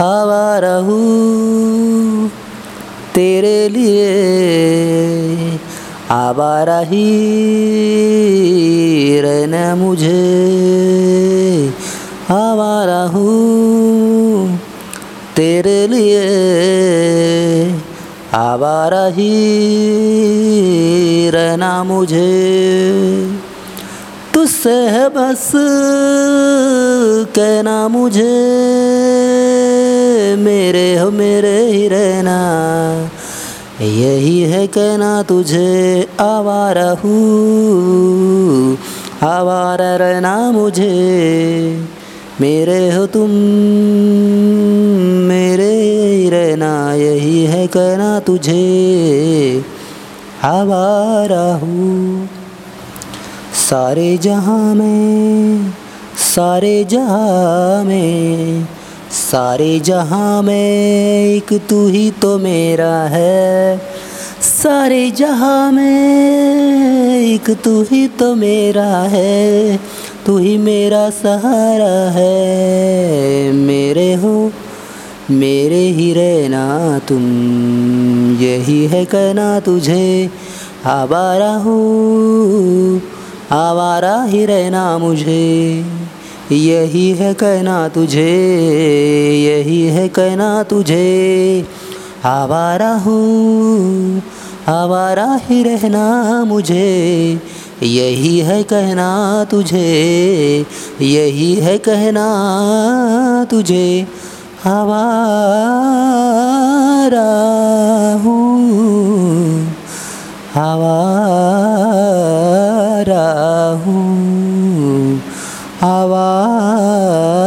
आवारा हूँ तेरे लिए। आवारा ही रहना मुझे। आवारा हूँ तेरे लिए। आवारा ही रहना मुझे। तुझसे है बस, कहना मुझे, मेरे हो मेरे ही रहना। यही है कहना तुझे, आवारा हूँ, आवारा रहना मुझे। मेरे हो तुम, मेरे ही रहना, यही है कहना तुझे, आवारा हूँ। सारे जहाँ में, सारे जहाँ में, सारे जहाँ में एक तू ही तो मेरा है। सारे जहाँ में एक तू ही तो मेरा है, तू ही मेरा सहारा है। मेरे हो, मेरे ही रहना तुम, यही है कहना तुझे, आवारा हूँ आवारा ही रहना मुझे, यही है कहना तुझे, यही है कहना तुझे। आवारा हूँ, आवारा ही रहना मुझे, यही है कहना तुझे, यही है कहना तुझे। आवारा हूँ, आवारा हूँ आवारा